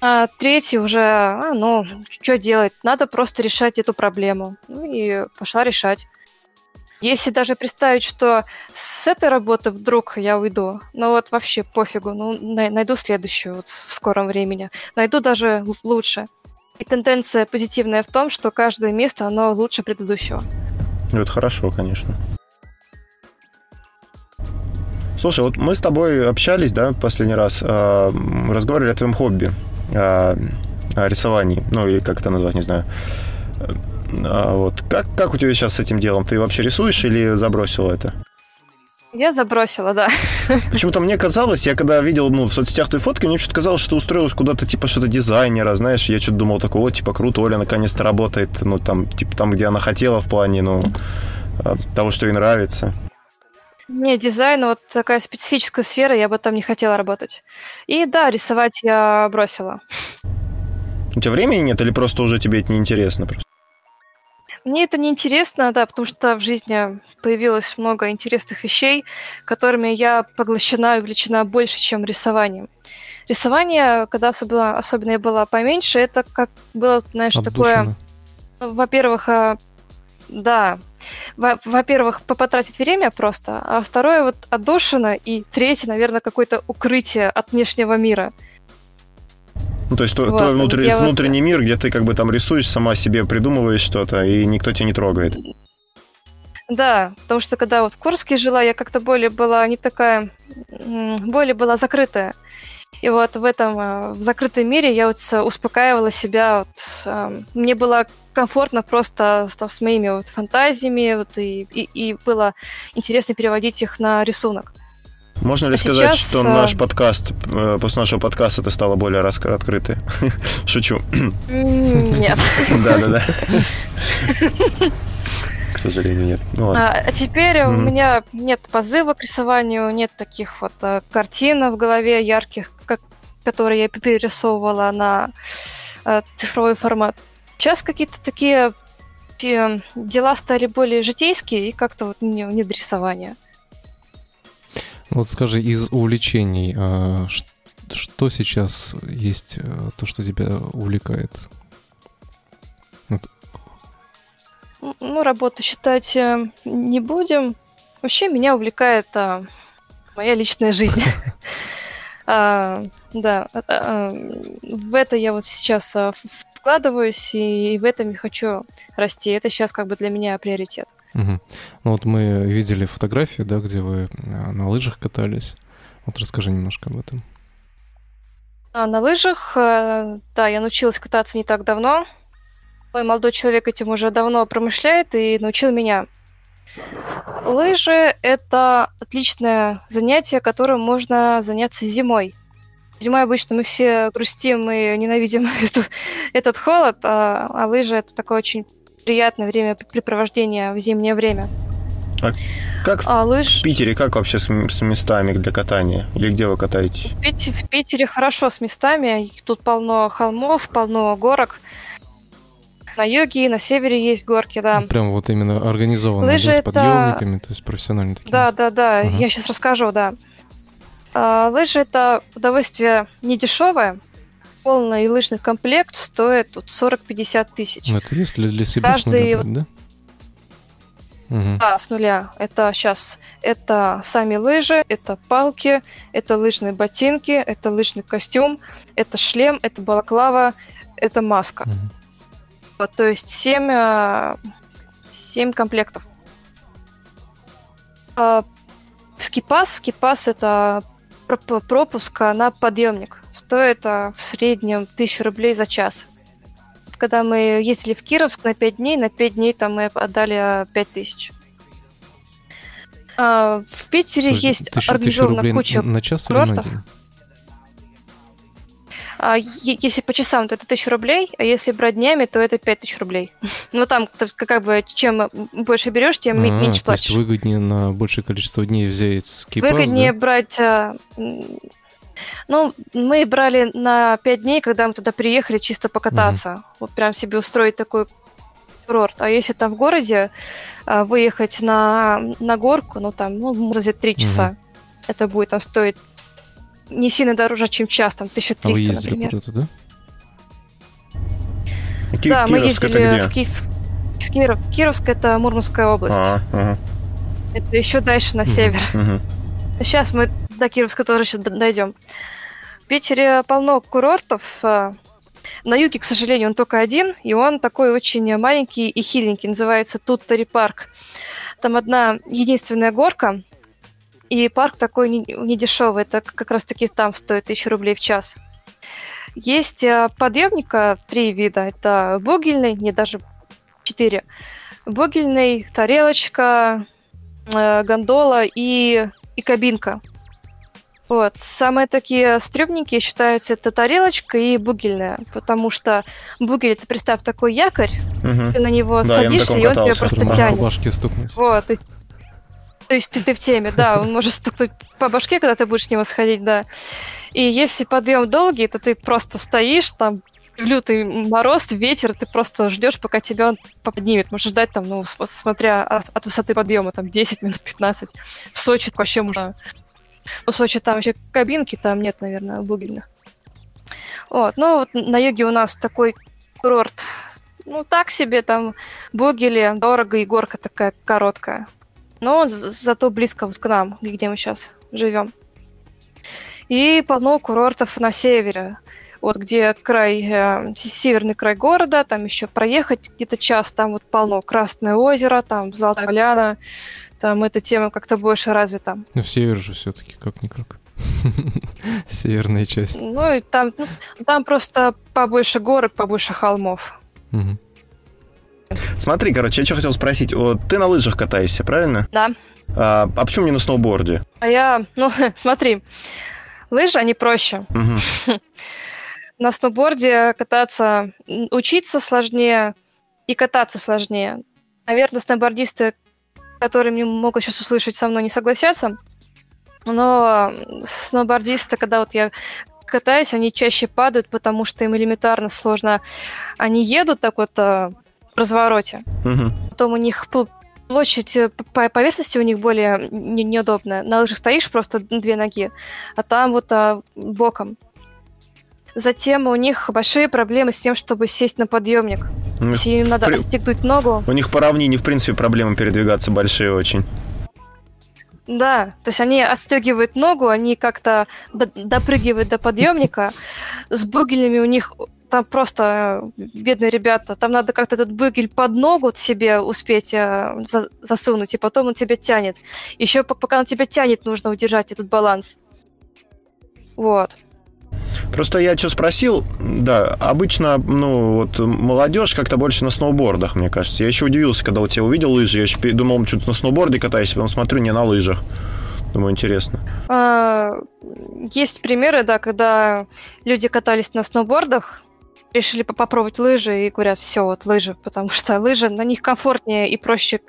А третий уже, а, ну, что делать, надо просто решать эту проблему. Ну и пошла решать. Если даже представить, что с этой работы вдруг я уйду, ну вот вообще пофигу, ну найду следующую вот в скором времени, найду даже лучше. И тенденция позитивная в том, что каждое место, оно лучше предыдущего. Ну, это хорошо, конечно. Слушай, вот мы с тобой общались, да, последний раз, э, разговаривали о твоем хобби, э, о рисовании, ну или как это назвать, не знаю. А вот как, как у тебя сейчас с этим делом? Ты вообще рисуешь или забросила это? Я забросила, да. Почему-то мне казалось, я когда видел ну, в соцсетях твои фотки, мне что-то казалось, что устроилась куда-то типа что-то дизайнера, знаешь, я что-то думал такого, типа, круто, Оля наконец-то работает, ну, там, типа, там, где она хотела в плане, ну, а, того, что ей нравится. Не, дизайн, вот такая специфическая сфера, я бы там не хотела работать. И да, рисовать я бросила. У тебя времени нет или просто уже тебе это неинтересно просто? Мне это не интересно, да, потому что в жизни появилось много интересных вещей, которыми я поглощена и увлечена больше, чем рисованием. Рисование, когда особенно, особенно я была поменьше, это как было, знаешь, Обдушено. такое... Во-первых, а, да, во-первых, потратить время просто, а второе вот отдушина, и третье, наверное, какое-то укрытие от внешнего мира – ну, то есть вот, твой внутренний, вот... внутренний мир, где ты как бы там рисуешь, сама себе придумываешь что-то, и никто тебя не трогает. Да, потому что когда вот в Курске жила, я как-то более была не такая, более была закрытая. И вот в этом, э, в закрытом мире я вот успокаивала себя. Вот, э, мне было комфортно просто там, с моими вот фантазиями, вот, и, и, и было интересно переводить их на рисунок. Можно ли а сказать, сейчас... что э, наш подкаст, э, после нашего подкаста ты стала более открытой? Шучу. Нет. Да-да-да. К сожалению, нет. Ну, ладно. А, а теперь mm-hmm. у меня нет позыва к рисованию, нет таких вот а, картин в голове ярких, как, которые я перерисовывала на а, цифровой формат. Сейчас какие-то такие дела стали более житейские и как-то вот не, не до рисования. Вот скажи, из увлечений, а, что сейчас есть э, то, что тебя увлекает? Ну, работу считать э, не будем. Вообще меня увлекает а, моя личная жизнь. а, да, в это я вот сейчас вкладываюсь, и в этом я хочу расти. Это сейчас как бы для меня приоритет. Угу. Ну вот мы видели фотографии, да, где вы а, на лыжах катались. Вот расскажи немножко об этом. А, на лыжах, э, да, я научилась кататься не так давно. Мой молодой человек этим уже давно промышляет и научил меня. Лыжи – это отличное занятие, которым можно заняться зимой. Зимой обычно мы все грустим и ненавидим эту, этот холод, а, а лыжи – это такое очень приятное времяпрепровождение в зимнее время. А как а, лыж... в Питере, как вообще с, с местами для катания? Или где вы катаетесь? В, Пит... в Питере хорошо с местами. Тут полно холмов, полно горок. На юге и на севере есть горки, да. Ну, прям вот именно организованно, Лыжи да, с это... подъемниками, то есть профессиональные такие. Да, да, да, ага. я сейчас расскажу, да. А, лыжи это удовольствие не дешевое, полный лыжный комплект стоит тут 40-50 тысяч. Ну, это если для себя Каждый... с нуля да? Угу. Да, с нуля. Это сейчас, это сами лыжи, это палки, это лыжные ботинки, это лыжный костюм, это шлем, это балаклава, это маска. Угу. Вот, то есть 7, 7 э, комплектов. А, скипас, скипас это пропуск на подъемник. Стоит а, в среднем 1000 рублей за час. Когда мы ездили в Кировск на 5 дней, на 5 дней там мы отдали 5000. А, в Питере Слушай, есть организована куча на час курортов. Или на день? А, если по часам, то это 1000 рублей, а если брать днями, то это 5000 рублей. ну, там, как бы, чем больше берешь, тем а, меньше то платишь. Есть выгоднее на большее количество дней взять скипас, Выгоднее да? брать... А, ну, мы брали на 5 дней, когда мы туда приехали чисто покататься. Угу. Вот прям себе устроить такой курорт. А если там в городе а, выехать на, на горку, ну там, ну, взять 3 часа, угу. это будет там стоить не сильно дороже, чем час, там 1300, а вы ездили например. куда-то, да? Ки- да, мы ездили в Киев. В Киров. Кировск это Мурманская область. А, ага. Это еще дальше на север. Угу. Сейчас мы до Кировска тоже сейчас дойдем. В Питере полно курортов. А, на юге, к сожалению, он только один, и он такой очень маленький и хиленький. Называется Туттари парк. Там одна единственная горка, и парк такой недешевый. Это как раз-таки там стоит тысячу рублей в час. Есть э, подъемника три вида. Это бугельный, не даже четыре. Бугельный, тарелочка, э, гондола и, и кабинка. Вот. Самые такие стрёмненькие считаются это тарелочка и бугельная, потому что бугель, это представь такой якорь, угу. ты на него да, садишься, и он тебя просто тянет. Башки стукнуть. Вот. То есть ты, ты в теме, да, он может стукнуть по башке, когда ты будешь с него сходить, да. И если подъем долгий, то ты просто стоишь там, лютый мороз, ветер, ты просто ждешь, пока тебя он поднимет. Можешь ждать там, ну, смотря от, от высоты подъема, там 10 минут, 15. В Сочи вообще можно в Сочи там еще кабинки, там нет, наверное, бугельных. Вот, ну вот на юге у нас такой курорт, ну так себе, там бугели, дорого и горка такая короткая. Но зато близко вот к нам, где мы сейчас живем. И полно курортов на севере. Вот где край, э, северный край города, там еще проехать где-то час, там вот полно Красное озеро, там Золотая поляна, там эта тема как-то больше развита. Ну, север же все-таки, как-никак. Северная часть. Ну, и там, ну, там просто побольше горок, побольше холмов. Угу. Смотри, короче, я что хотел спросить. Вот ты на лыжах катаешься, правильно? Да. А, а почему не на сноуборде? А я, ну, смотри, лыжи, они проще. Угу. на сноуборде кататься, учиться сложнее и кататься сложнее. Наверное, сноубордисты которые мне могут сейчас услышать, со мной не согласятся. Но сноубордисты, когда вот я катаюсь, они чаще падают, потому что им элементарно сложно. Они едут так вот в развороте, угу. потом у них площадь э, по поверхности у них более неудобная. На лыжах стоишь просто две ноги, а там вот а, боком. Затем у них большие проблемы с тем, чтобы сесть на подъемник. Если им надо при... отстегнуть ногу. У них по равнине, в принципе, проблемы передвигаться большие очень. Да, то есть они отстегивают ногу, они как-то допрыгивают до подъемника. С бугелями у них там просто э, бедные ребята, там надо как-то этот бугель под ногу себе успеть э, засунуть, и потом он тебя тянет. Еще пока он тебя тянет, нужно удержать этот баланс. Вот. Просто я что спросил, да, обычно, ну, вот молодежь как-то больше на сноубордах, мне кажется. Я еще удивился, когда у тебя увидел лыжи, я еще думал, что-то на сноуборде катаешься, потом смотрю, не на лыжах. Думаю, интересно. А, есть примеры, да, когда люди катались на сноубордах, решили попробовать лыжи и говорят, все, вот лыжи, потому что лыжи, на них комфортнее и проще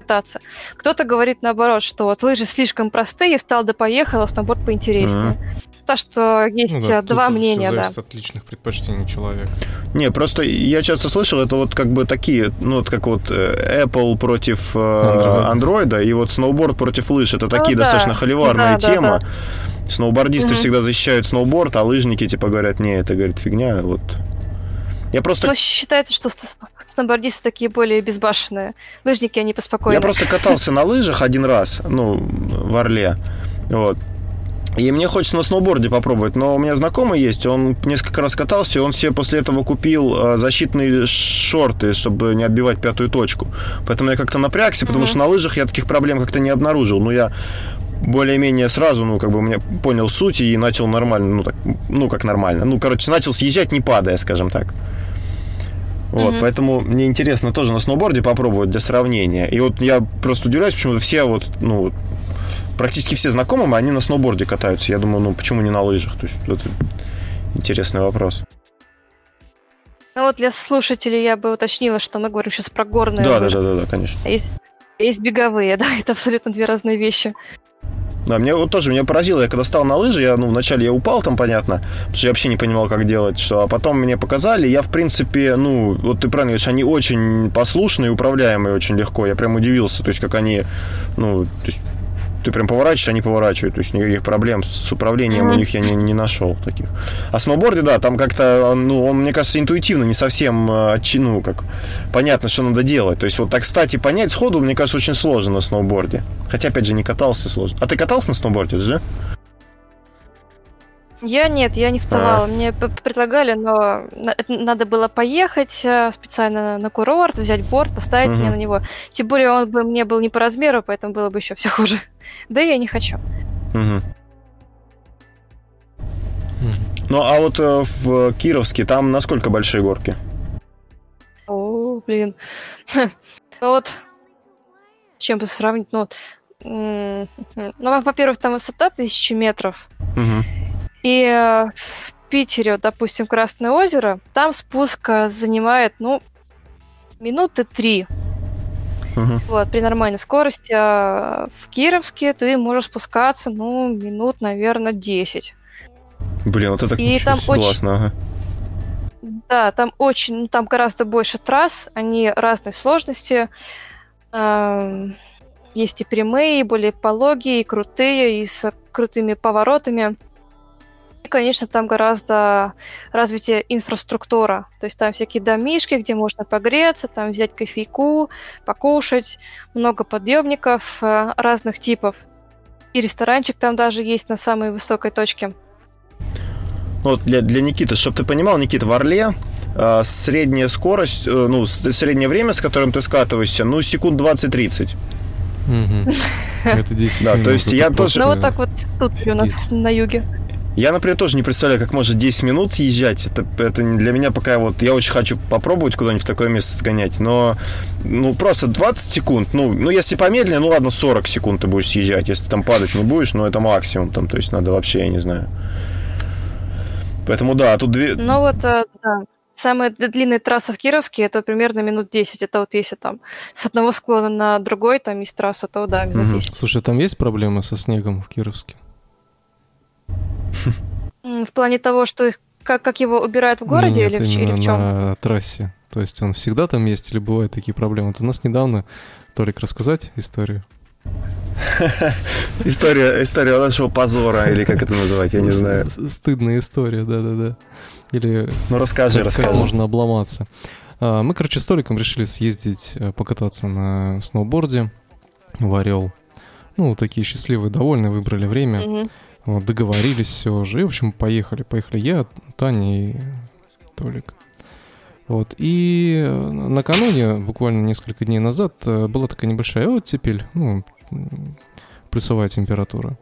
кататься. Кто-то говорит наоборот, что вот лыжи слишком простые, стал да поехал, а сноуборд поинтереснее. Mm-hmm. Так что есть ну, да, два мнения, да. от личных предпочтений человека. Не, просто я часто слышал, это вот как бы такие, ну вот как вот э, Apple против Android, э, и вот сноуборд против лыж. Это ну, такие да. достаточно холиварная да, тема. Да, да. Сноубордисты угу. всегда защищают сноуборд, а лыжники типа говорят, не, это, говорит, фигня, вот я просто... Но считается, что сноубордисты такие более безбашенные. Лыжники, они поспокойнее. Я просто катался на лыжах один раз, ну, в Орле. Вот. И мне хочется на сноуборде попробовать, но у меня знакомый есть, он несколько раз катался, и он себе после этого купил э, защитные шорты, чтобы не отбивать пятую точку. Поэтому я как-то напрягся, потому mm-hmm. что на лыжах я таких проблем как-то не обнаружил. Но я более-менее сразу, ну, как бы, мне понял суть и начал нормально, ну, так, ну, как нормально. Ну, короче, начал съезжать, не падая, скажем так. Вот, mm-hmm. поэтому мне интересно тоже на сноуборде попробовать для сравнения. И вот я просто удивляюсь, почему все вот, ну, практически все знакомые, они на сноуборде катаются. Я думаю, ну, почему не на лыжах? То есть, это интересный вопрос. Ну вот для слушателей я бы уточнила, что мы говорим сейчас про горные да, лыжи. Да, да, да, да, конечно. Есть, есть беговые, да, это абсолютно две разные вещи. Да, мне вот тоже меня поразило, я когда стал на лыжи, я, ну, вначале я упал там, понятно, потому что я вообще не понимал, как делать, что, а потом мне показали, я, в принципе, ну, вот ты правильно говоришь, они очень послушные, управляемые очень легко, я прям удивился, то есть, как они, ну, то есть, ты прям поворачиваешь, они поворачивают. То есть никаких проблем с управлением mm-hmm. у них я не, не нашел таких. А сноуборде, да, там как-то, ну, он, мне кажется, интуитивно не совсем, э, ну, как понятно, что надо делать. То есть вот так, кстати, понять сходу, мне кажется, очень сложно на сноуборде. Хотя, опять же, не катался сложно. А ты катался на сноуборде, да? Я нет, я не вставала. А. Мне предлагали, но надо было поехать э, специально на курорт, взять борт, поставить угу. меня на него. Тем более он бы мне был не по размеру, поэтому было бы еще все хуже. Да я не хочу. Угу. Ну, а вот э, в Кировске там насколько большие горки? О, блин. Ну вот, с чем бы сравнить? Ну, вот, ну, во-первых, там высота 1000 метров. Угу. И э, в Питере, вот, допустим, Красное озеро, там спуск занимает, ну, минуты три. Uh-huh. Вот, при нормальной скорости. А в Кировске ты можешь спускаться, ну, минут, наверное, 10. Блин, вот это И там классно, очень... ага. Да, там очень, ну, там гораздо больше трасс, они разной сложности. Есть и прямые, и более пологие, и крутые, и с крутыми поворотами конечно, там гораздо развитие инфраструктура. То есть там всякие домишки, где можно погреться, там взять кофейку, покушать, много подъемников э, разных типов. И ресторанчик там даже есть на самой высокой точке. Ну, вот для, для Никиты, чтобы ты понимал, Никита, в Орле э, средняя скорость, э, ну, среднее время, с которым ты скатываешься, ну, секунд 20-30. Это 10 Да, то есть я тоже... Ну, вот так вот тут у нас на юге. Я, например, тоже не представляю, как может 10 минут съезжать. Это, это для меня пока вот... Я очень хочу попробовать куда-нибудь в такое место сгонять, но ну просто 20 секунд. Ну, ну если помедленнее, ну ладно, 40 секунд ты будешь съезжать. Если ты там падать не будешь, ну это максимум там. То есть надо вообще, я не знаю. Поэтому да, тут две... Ну вот, э, да. Самая длинная трасса в Кировске это примерно минут 10. Это вот если там с одного склона на другой там есть трасса, то да, минут 10. Слушай, там есть проблемы со снегом в Кировске? В плане того, что их как, как его убирают в городе Нет, или, в, или в чем? На трассе. То есть он всегда там есть или бывают такие проблемы? Вот у нас недавно, Толик, рассказать историю? История, история нашего позора, или как это называть, я не знаю. Стыдная история, да-да-да. Или... Ну расскажи, расскажи. можно обломаться. А, мы, короче, с Толиком решили съездить э, покататься на сноуборде в Орел. Ну, такие счастливые, довольные, выбрали время. Вот, договорились все уже. И, в общем, поехали. Поехали я, Таня и Толик. Вот. И накануне, буквально несколько дней назад, э, была такая небольшая оттепель, ну, плюсовая температура.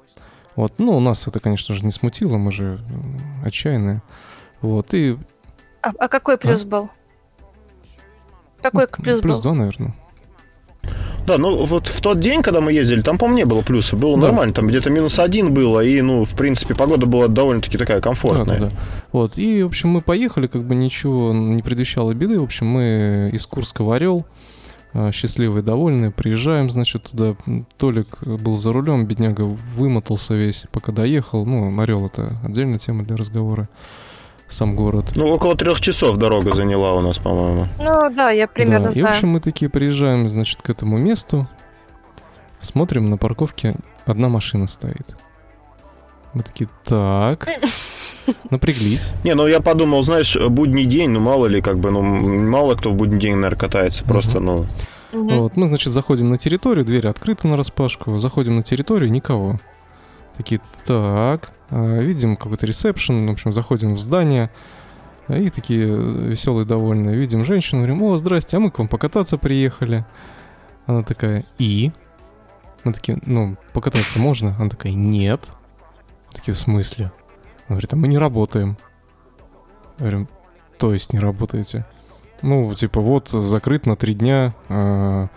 Вот. Ну, нас это, конечно же, не смутило, мы же отчаянные. Вот. И... А, а какой плюс а? был? Какой ну, плюс, плюс был? 2, наверное. Да, ну вот в тот день, когда мы ездили, там, по-моему, не было плюса. Было да. нормально, там где-то минус один было, и, ну, в принципе, погода была довольно-таки такая комфортная. Да, да, да. Вот, и, в общем, мы поехали, как бы ничего не предвещало беды. В общем, мы из Курска в Орел, а, счастливые, довольные, приезжаем, значит, туда. Толик был за рулем, бедняга вымотался весь, пока доехал. Ну, Орел это отдельная тема для разговора сам город. Ну, около трех часов дорога заняла у нас, по-моему. Ну, да, я примерно да. знаю. И, в общем, мы такие приезжаем, значит, к этому месту, смотрим, на парковке одна машина стоит. Мы такие, так, напряглись. Не, ну я подумал, знаешь, будний день, ну мало ли, как бы, ну мало кто в будний день, наверное, катается, просто, ну... Вот, мы, значит, заходим на территорию, дверь открыта на распашку, заходим на территорию, никого. Такие, так, видим какой-то ресепшн, в общем, заходим в здание, и такие веселые, довольные. Видим женщину, говорим, о, здрасте, а мы к вам покататься приехали. Она такая, и? Мы такие, ну, покататься можно? Она такая, нет. Мы такие, в смысле? Она говорит, а мы не работаем. Говорим, то есть не работаете? Ну, типа, вот, закрыт на три дня, а,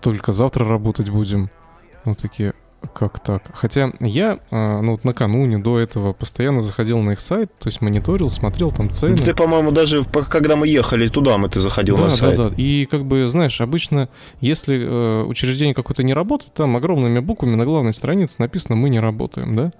только завтра работать будем. Мы такие, как так? Хотя я, а, ну, вот накануне до этого постоянно заходил на их сайт, то есть мониторил, смотрел там цены. Ты, по-моему, даже когда мы ехали туда, мы ты заходил да, на сайт. Да, да, И как бы, знаешь, обычно, если э, учреждение какое-то не работает, там огромными буквами на главной странице написано «Мы не работаем», да?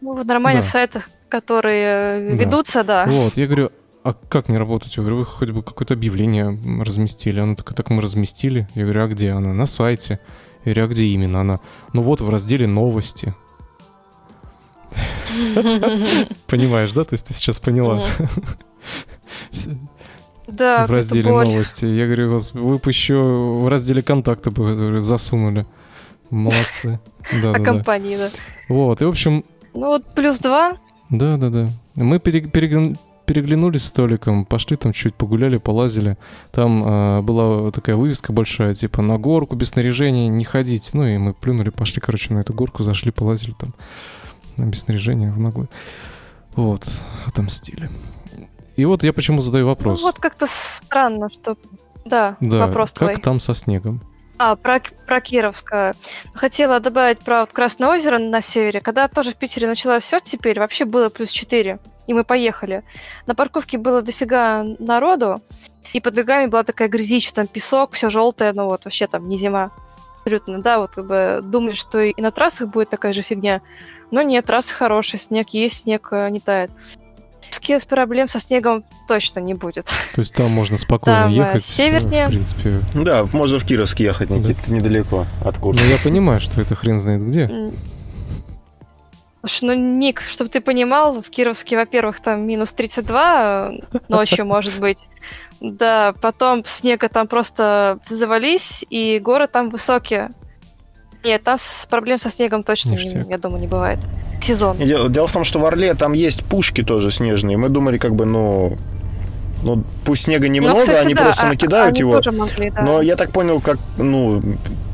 Ну, в нормальных да. сайтах, которые да. ведутся, да. Вот, я говорю, а как не работать? Я говорю, вы хоть бы какое-то объявление разместили. Она такая, так мы разместили. Я говорю, а где она? На сайте. Я говорю, а где именно она? Ну вот в разделе новости. Понимаешь, да? То есть ты сейчас поняла. Да, в разделе новости. Я говорю, вы бы еще в разделе контакты бы засунули. Молодцы. Да, а компании, да. Вот, и в общем... Ну вот плюс два. Да, да, да. Мы переглянулись с Толиком, пошли там чуть погуляли, полазили. Там э, была такая вывеска большая, типа на горку без снаряжения не ходить. Ну и мы плюнули, пошли, короче, на эту горку, зашли, полазили там без снаряжения в наглую. Вот, отомстили. И вот я почему задаю вопрос. Ну вот как-то странно, что... Да, да вопрос как твой. там со снегом? А, про, про Кировское. Хотела добавить про вот Красное озеро на севере. Когда тоже в Питере началось все теперь, вообще было плюс 4 и мы поехали. На парковке было дофига народу, и под ногами была такая грязища, там песок, все желтое, ну вот вообще там не зима. Абсолютно, да, вот как бы думали, что и на трассах будет такая же фигня. Но нет, трассы хорошие, снег есть, снег э, не тает. С проблем со снегом точно не будет. То есть там можно спокойно там, э, ехать. Севернее. В принципе. Да, можно в Кировск ехать, Никита, да. недалеко от Курска. Ну, я понимаю, что это хрен знает где. Слушай, ну, Ник, чтобы ты понимал, в Кировске, во-первых, там минус 32 ночью, может быть. Да, потом снега там просто завались, и горы там высокие. Нет, там проблем со снегом точно, не, я думаю, не бывает. Сезон. Дело, дело в том, что в Орле там есть пушки тоже снежные. Мы думали, как бы, ну, ну, пусть снега ну, немного, ну, кстати, они да, просто а, накидают они его. Тоже могли, да. Но я так понял, как, ну,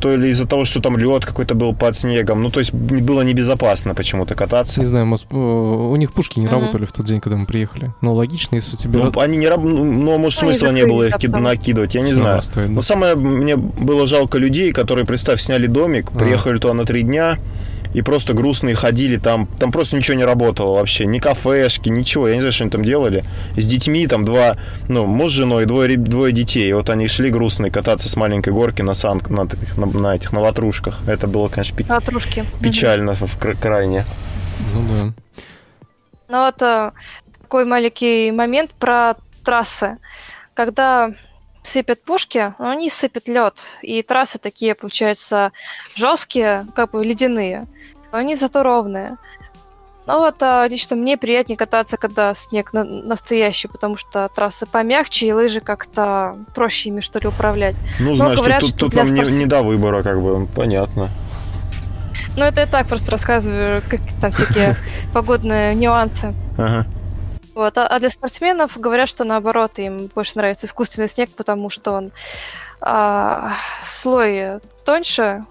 то ли из-за того, что там лед какой-то был под снегом. Ну, то есть было небезопасно почему-то кататься. Не знаю, может, у них пушки не mm-hmm. работали в тот день, когда мы приехали. Ну, логично, если у тебя... Ну, они не работали, ну, ну, может, ну, смысла не было их ки- накидывать, я не знаю. Стоит, да. Но самое мне было жалко людей, которые, представь, сняли домик, а. приехали туда на три дня, и просто грустные ходили там. Там просто ничего не работало вообще. Ни кафешки, ничего. Я не знаю, что они там делали. С детьми там два, ну, муж с женой, двое, двое детей. И вот они шли грустные кататься с маленькой горки на, сан, на, на, на этих, на ватрушках. Это было, конечно, пи- Ватрушки. печально угу. в крайне. Ну да. Ну вот э, такой маленький момент про трассы. Когда сыпят пушки, они сыпят лед. И трассы такие, получаются, жесткие, как бы ледяные но они зато ровные. Но вот а, лично мне приятнее кататься, когда снег на- настоящий, потому что трассы помягче, и лыжи как-то проще ими, что ли, управлять. Ну, но значит, говорят, тут, тут нам спорт... не, не до выбора, как бы, понятно. Ну, это я так просто рассказываю, как там всякие погодные нюансы. Ага. Вот, а, а для спортсменов говорят, что наоборот, им больше нравится искусственный снег, потому что он а, слой тоньше,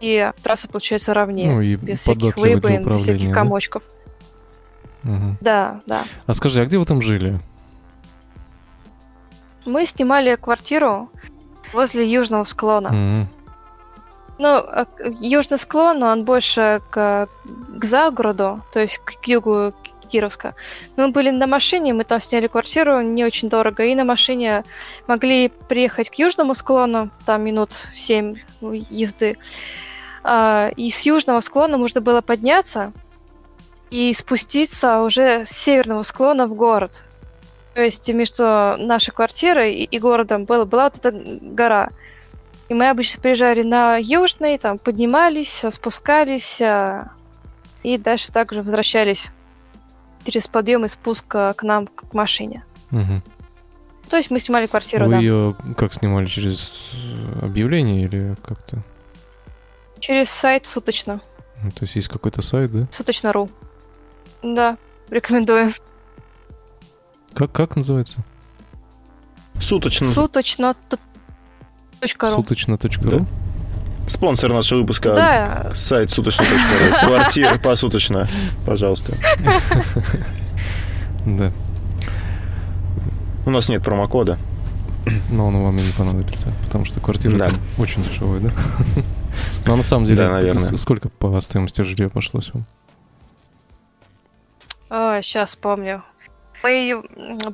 и трасса получается ровнее, ну, и без всяких выбоин, без всяких комочков. Да? Угу. да, да. А скажи, а где вы там жили? Мы снимали квартиру возле южного склона. Угу. Ну, а, южный склон, он больше к, к загороду, то есть к югу Кировска. Мы были на машине, мы там сняли квартиру не очень дорого, и на машине могли приехать к южному склону, там минут 7 езды. А, и с южного склона можно было подняться и спуститься уже с северного склона в город. То есть между нашей квартирой и, городом была, была вот эта гора. И мы обычно приезжали на южный, там поднимались, спускались, а, и дальше также возвращались через подъем и спуск к нам, к машине. Угу. То есть мы снимали квартиру, Вы да. ее как снимали, через объявление или как-то? Через сайт суточно. Ну, то есть есть какой-то сайт, да? Суточно.ру. Да, рекомендую. Как, как называется? Суточно. Суточно. Суточно.ру. Да? Спонсор нашего выпуска. Да. Сайт суточно.ру. Квартира посуточно, пожалуйста. Да. У нас нет промокода. Но он вам и не понадобится, потому что квартира да. очень дешевая, да? Ну, а на самом деле, Да, наверное. сколько по стоимости жилья пошлось вам? А, сейчас помню. Мы ее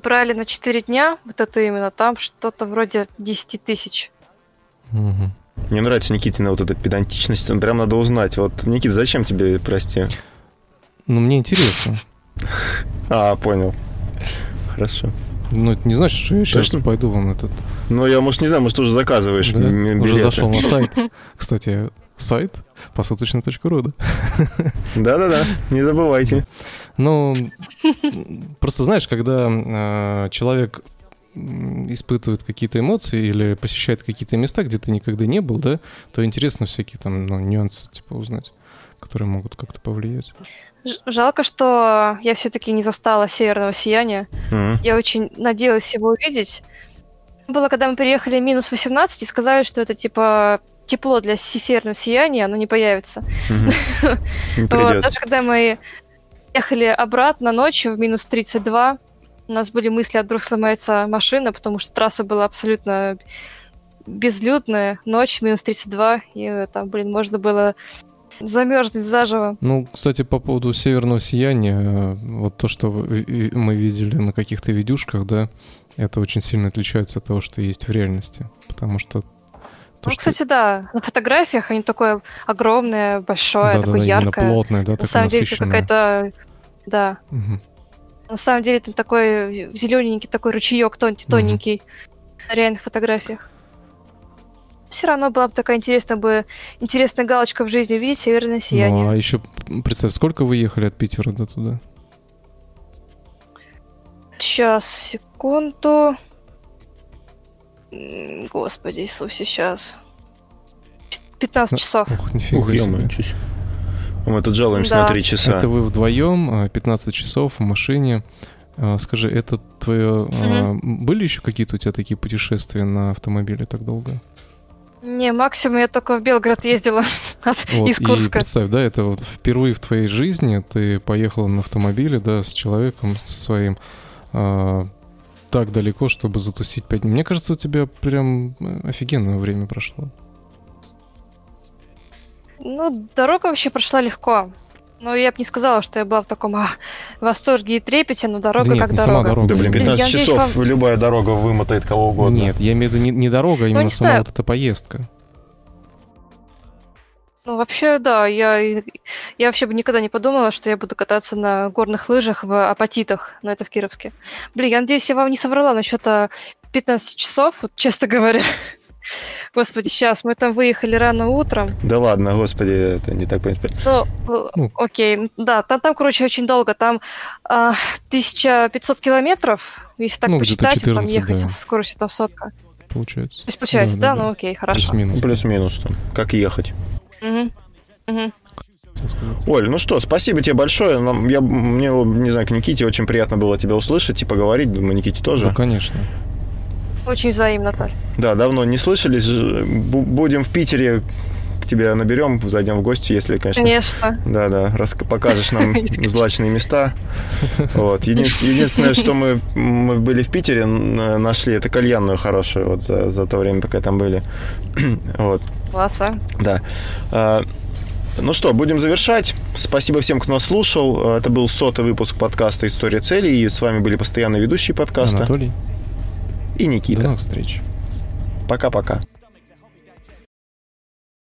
брали на 4 дня, вот это именно, там что-то вроде 10 тысяч. Мгм. Мне нравится Никитина вот эта педантичность. Прям надо узнать. Вот, Никита, зачем тебе, прости? Ну, мне интересно. А, понял. Хорошо. Ну, это не значит, что я сейчас Точно? пойду вам этот... Ну, я, может, не знаю, может, уже заказываешь да, м- Уже билеты. зашел на сайт. Кстати, сайт посуточно.ру, да? Да-да-да, не забывайте. Ну, просто знаешь, когда э, человек испытывает какие-то эмоции или посещает какие-то места, где ты никогда не был, да, то интересно всякие там ну, нюансы типа узнать, которые могут как-то повлиять. Жалко, что я все-таки не застала северного сияния. М. Я очень надеялась его увидеть. Было, когда мы переехали минус 18 и сказали, что это типа тепло для се- северного сияния, оно не появится. Мгм. Не Вот, даже когда мы ехали обратно ночью в минус 32, у нас были мысли, а вдруг сломается машина, потому что трасса была абсолютно безлюдная. Ночь, минус 32, и там, блин, можно было замерзнуть заживо. Ну, кстати, по поводу северного сияния, вот то, что мы видели на каких-то видюшках, да, это очень сильно отличается от того, что есть в реальности. Потому что... то, ну, что- кстати, да, на фотографиях они такое огромное, большое, Да-да-да, такое именно яркое. плотное, да, на самом деле это какая-то... Да, Мгм. На самом деле там такой зелененький такой ручеек тоненький, Мгм. тоненький на реальных фотографиях. Все равно была бы такая интересная бы интересная галочка в жизни увидеть северное сияние. Ну, а еще представь, сколько вы ехали от Питера до туда? Сейчас, секунду. Господи Иисусе, сейчас. 15 часов. Ох, нифига Ух, себе. Мы тут жалуемся Да. на три часа. Это вы вдвоем, 15 часов в машине. А, Скажи, это твое... а, Были еще какие-то у тебя такие путешествия на автомобиле так долго? Не, максимум я только в Белгород ездила Вот, из И Курска. представь, да, это вот впервые в твоей жизни ты поехала на автомобиле, да, с человеком, со своим, а, так далеко, чтобы затусить пять дней. Мне кажется, у тебя прям э, офигенное время прошло. Ну, дорога вообще прошла легко. Но я бы не сказала, что я была в таком а, восторге и трепете, но дорога Да нет, как не сама дорога. дорога. Да, блин, Блин, 15 я надеюсь, часов вам- любая дорога вымотает кого угодно. Нет, я имею в виду не, не дорога, а именно Ну, не сама знаю. вот эта поездка. Ну, вообще, да, я, я вообще бы никогда не подумала, что я буду кататься на горных лыжах в апатитах, но это в Кировске. Блин, я надеюсь, я вам не соврала насчет а, 15 часов, вот, честно говоря. Господи, сейчас мы там выехали рано утром. Да ладно, господи, это не так понятно. Ну, э, Ну. окей, да, там, там, короче, очень долго. Там а, 1500 километров, если так Ну, посчитать, вот там 14, ехать да. со скоростью там сотка. Получается. То есть получается, Да, да? да, да. Ну окей, хорошо. Плюс-минус. Плюс-минус там. Как ехать. Хотел сказать. Оль, ну что, спасибо тебе большое. Нам, я, мне, не знаю, к Никите очень приятно было тебя услышать и поговорить. Думаю, Никите тоже. Ну, конечно. Очень взаимно, Толь. Да, давно не слышались. Будем в Питере, к тебе наберем, зайдем в гости, если, конечно... Конечно. Да, да, раз покажешь нам злачные места. Вот. Еди- Единственное, что мы, мы были в Питере, нашли, это кальянную хорошую вот за, за то время, пока там были. Вот. Класс, а. Да. А, Ну что, будем завершать. Спасибо всем, кто нас слушал. Это был сотый выпуск подкаста «История целей». И с вами были постоянные ведущие подкаста Анатолий, и до Никита. новых встреч. Пока-пока.